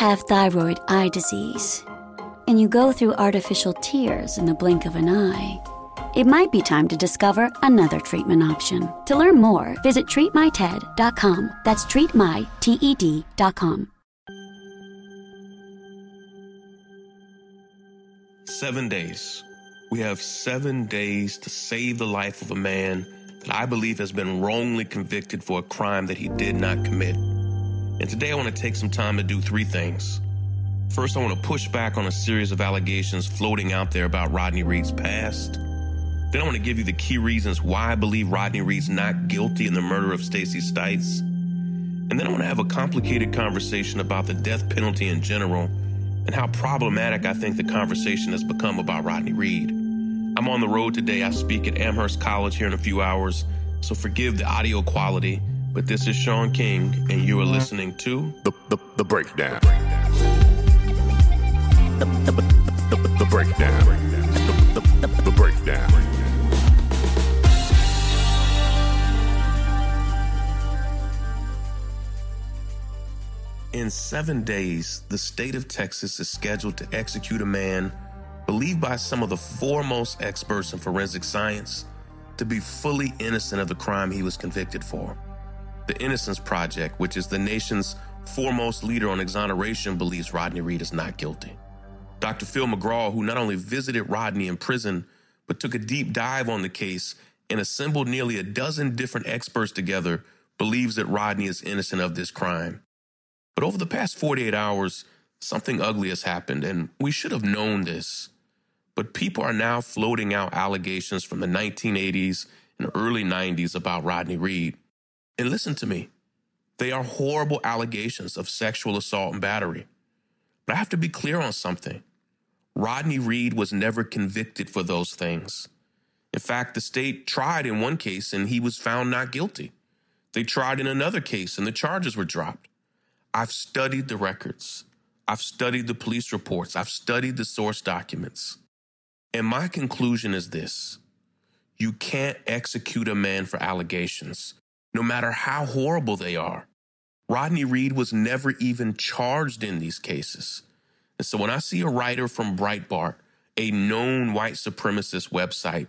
have thyroid eye disease and you go through artificial tears in the blink of an eye, it might be time to discover another treatment option. To learn more, visit treatmyted.com. That's treatmyted.com. Seven days. We have seven days to save the life of a man that I believe has been wrongly convicted for a crime that he did not commit. And today I want to take some time to do three things. First, I want to push back on a series of allegations floating out there about Rodney Reed's past. Then I want to give you the key reasons why I believe Rodney Reed's not guilty in the murder of Stacy Stites. And then I want to have a complicated conversation about the death penalty in general and how problematic I think the conversation has become about Rodney Reed. I'm on the road today. I speak at Amherst College here in a few hours, so forgive the audio quality. But this is Shaun King, and you are listening to The, the, the breakdown. The, the, the, the, the breakdown. The, the, the, the breakdown. In seven days, the state of Texas is scheduled to execute a man believed by some of the foremost experts in forensic science to be fully innocent of the crime he was convicted for. The Innocence Project, which is the nation's foremost leader on exoneration, believes Rodney Reed is not guilty. Dr. Phil McGraw, who not only visited Rodney in prison, but took a deep dive on the case and assembled nearly a dozen different experts together, believes that Rodney is innocent of this crime. But over the past 48 hours, something ugly has happened, and we should have known this. But people are now floating out allegations from the 1980s and early 90s about Rodney Reed. And listen to me, they are horrible allegations of sexual assault and battery. But I have to be clear on something. Rodney Reed was never convicted for those things. In fact, the state tried in one case and he was found not guilty. They tried in another case and the charges were dropped. I've studied the records. I've studied the police reports. I've studied the source documents. And my conclusion is this you can't execute a man for allegations, no matter how horrible they are. Rodney Reed was never even charged in these cases. And so when I see a writer from Breitbart, a known white supremacist website,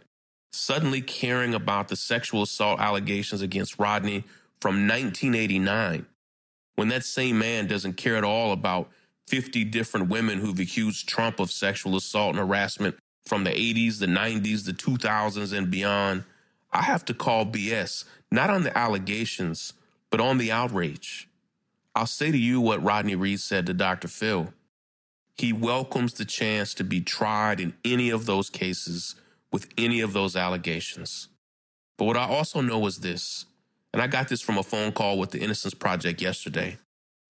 suddenly caring about the sexual assault allegations against Rodney from 1989, when that same man doesn't care at all about 50 different women who've accused Trump of sexual assault and harassment from the 80s, the 90s, the 2000s, and beyond, I have to call BS, not on the allegations, but on the outrage. I'll say to you what Rodney Reed said to Dr. Phil. He welcomes the chance to be tried in any of those cases with any of those allegations. But what I also know is this, and I got this from a phone call with the Innocence Project yesterday.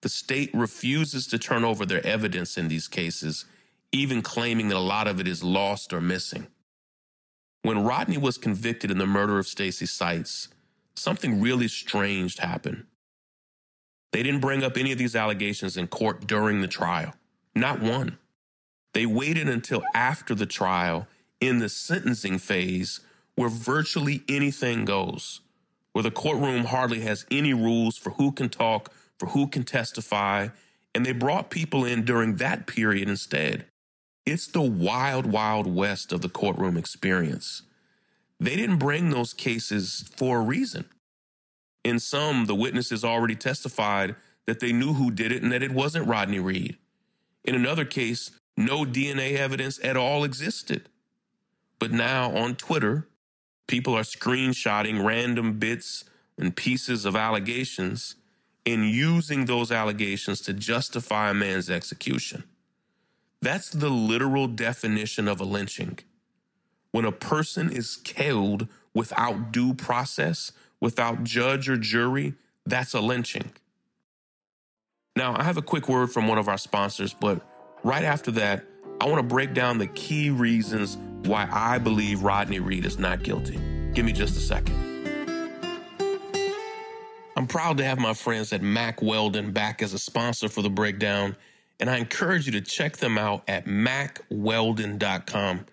The state refuses to turn over their evidence in these cases, even claiming that a lot of it is lost or missing. When Rodney was convicted in the murder of Stacy Stites, something really strange happened. They didn't bring up any of these allegations in court during the trial, not one. They waited until after the trial in the sentencing phase where virtually anything goes, where the courtroom hardly has any rules for who can talk, for who can testify, and they brought people in during that period instead. It's the wild, wild west of the courtroom experience. They didn't bring those cases for a reason. In some, the witnesses already testified that they knew who did it and that it wasn't Rodney Reed. In another case, no DNA evidence at all existed. But now on Twitter, people are screenshotting random bits and pieces of allegations and using those allegations to justify a man's execution. That's the literal definition of a lynching. When a person is killed without due process, without judge or jury, that's a lynching. Now, I have a quick word from one of our sponsors, but right after that, I want to break down the key reasons why I believe Rodney Reed is not guilty. Give me just a second. I'm proud to have my friends at Mack Weldon back as a sponsor for the breakdown, and I encourage you to check them out at mackweldon.com.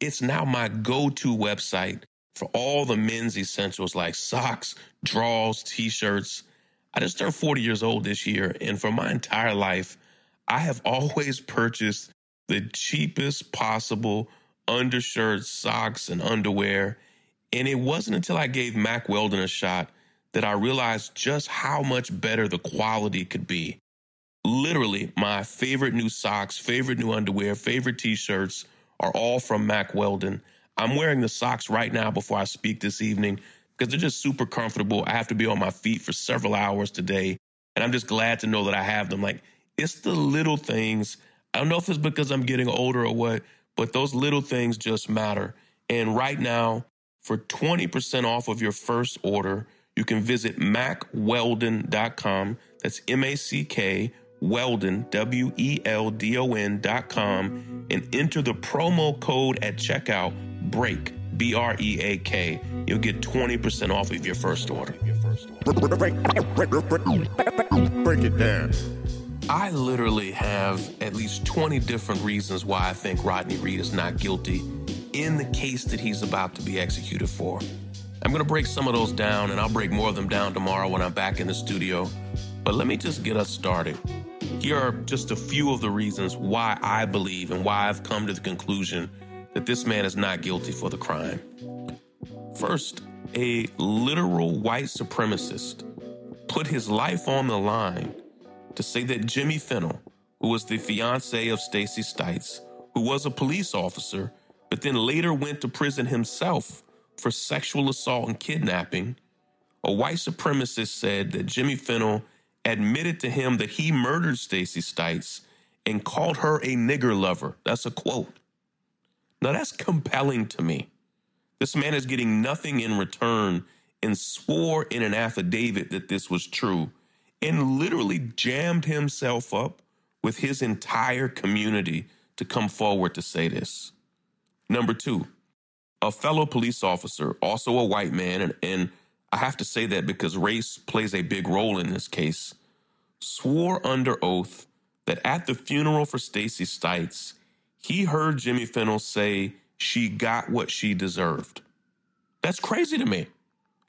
It's now my go to website for all the men's essentials like socks, drawers, t shirts. I just turned 40 years old this year, and for my entire life, I have always purchased the cheapest possible undershirts, socks, and underwear. And it wasn't until I gave Mack Weldon a shot that I realized just how much better the quality could be. Literally, my favorite new socks, favorite new underwear, favorite t shirts are all from Mack Weldon. I'm wearing the socks right now before I speak this evening because they're just super comfortable. I have to be on my feet for several hours today. And I'm just glad to know that I have them. Like, it's the little things. I don't know if it's because I'm getting older or what, but those little things just matter. And right now, for 20% off of your first order, you can visit mackweldon.com. That's M A C K Weldon, W E L D O N.com, and enter the promo code at checkout BREAK, B R E A K. You'll get 20% off of your first order. Break it down. I literally have at least 20 different reasons why I think Rodney Reed is not guilty in the case that he's about to be executed for. I'm going to break some of those down, and I'll break more of them down tomorrow when I'm back in the studio. But let me just get us started. Here are just a few of the reasons why I believe and why I've come to the conclusion that this man is not guilty for the crime. First, a literal white supremacist put his life on the line to say that Jimmy Fennell, who was the fiance of Stacy Stites, who was a police officer, but then later went to prison himself for sexual assault and kidnapping, a white supremacist said that Jimmy Fennell admitted to him that he murdered Stacy Stites and called her a nigger lover. That's a quote. Now that's compelling to me. This man is getting nothing in return and swore in an affidavit that this was true and literally jammed himself up with his entire community to come forward to say this. Number two, a fellow police officer, also a white man, and, and I have to say that because race plays a big role in this case, swore under oath that at the funeral for Stacy Stites, he heard Jimmy Fennell say she got what she deserved. That's crazy to me.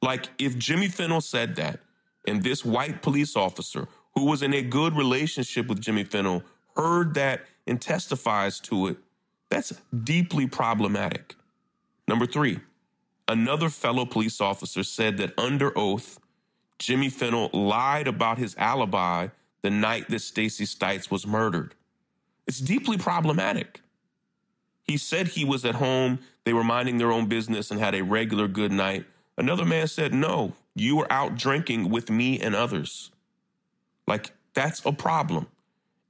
Like, if Jimmy Fennell said that, and this white police officer who was in a good relationship with Jimmy Fennell heard that and testifies to it, that's deeply problematic. Number three, another fellow police officer said that under oath, Jimmy Fennell lied about his alibi the night that Stacy Stites was murdered. It's deeply problematic. He said he was at home, they were minding their own business and had a regular good night. Another man said, No, you were out drinking with me and others. Like, that's a problem.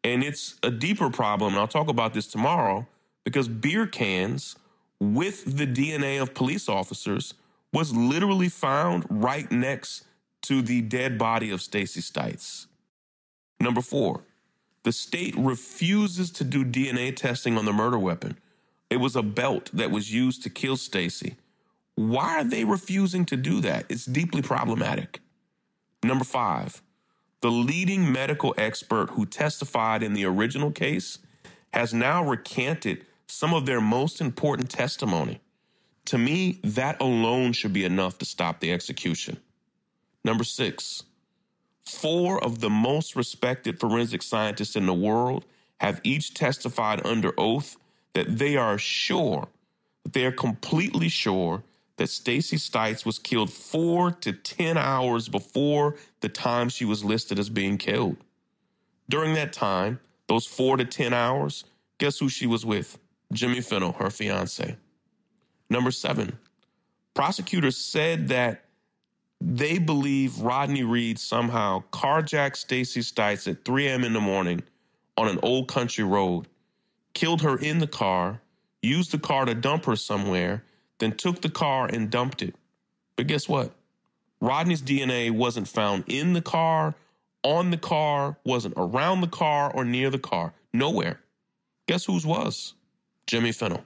And it's a deeper problem. And I'll talk about this tomorrow because beer cans with the DNA of police officers was literally found right next to the dead body of Stacy Stites. Number four, the state refuses to do DNA testing on the murder weapon. It was a belt that was used to kill Stacy. Why are they refusing to do that? It's deeply problematic. Number five, the leading medical expert who testified in the original case has now recanted some of their most important testimony. To me, that alone should be enough to stop the execution. Number six, four of the most respected forensic scientists in the world have each testified under oath that they are sure, that they are completely sure that Stacy Stites was killed four to 10 hours before the time she was listed as being killed. During that time, those four to 10 hours, guess who she was with? Jimmy Fennell, her fiance. Number seven, prosecutors said that they believe Rodney Reed somehow carjacked Stacy Stites at 3 a.m. in the morning on an old country road, killed her in the car, used the car to dump her somewhere, then took the car and dumped it. But guess what? Rodney's DNA wasn't found in the car, on the car, wasn't around the car or near the car, nowhere. Guess whose was? Jimmy Fennell.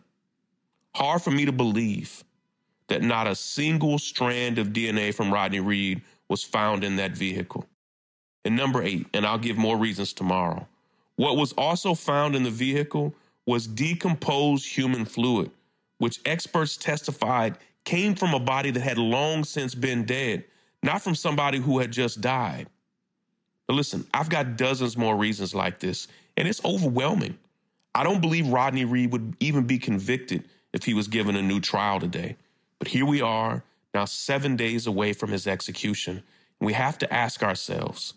Hard for me to believe that not a single strand of DNA from Rodney Reed was found in that vehicle. And number eight, and I'll give more reasons tomorrow. What was also found in the vehicle was decomposed human fluid, which experts testified came from a body that had long since been dead, not from somebody who had just died. But listen, I've got dozens more reasons like this, And it's overwhelming. I don't believe Rodney Reed would even be convicted if he was given a new trial today. But here we are, now seven days away from his execution. And we have to ask ourselves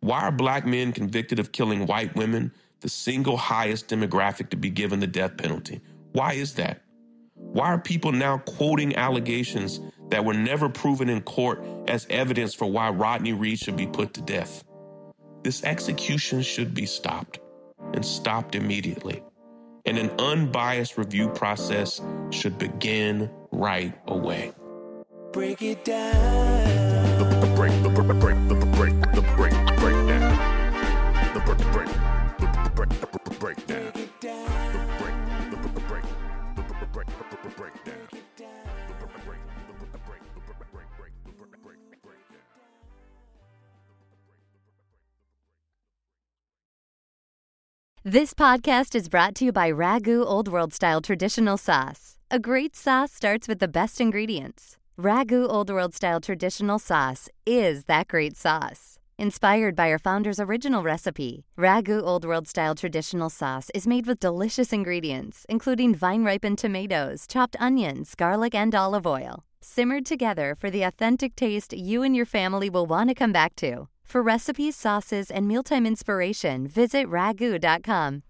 why are black men convicted of killing white women the single highest demographic to be given the death penalty? Why is that? Why are people now quoting allegations that were never proven in court as evidence for why Rodney Reed should be put to death? This execution should be stopped and stopped immediately. And an unbiased review process should begin right away. Break it down. The, the break, break, break, break, break, This podcast is brought to you by Ragu Old World Style Traditional Sauce. A great sauce starts with the best ingredients. Ragu Old World Style Traditional Sauce is that great sauce. Inspired by our founder's original recipe, Ragu Old World Style Traditional Sauce is made with delicious ingredients, including vine ripened tomatoes, chopped onions, garlic, and olive oil. Simmered together for the authentic taste you and your family will want to come back to. For recipes, sauces, and mealtime inspiration, visit ragu.com.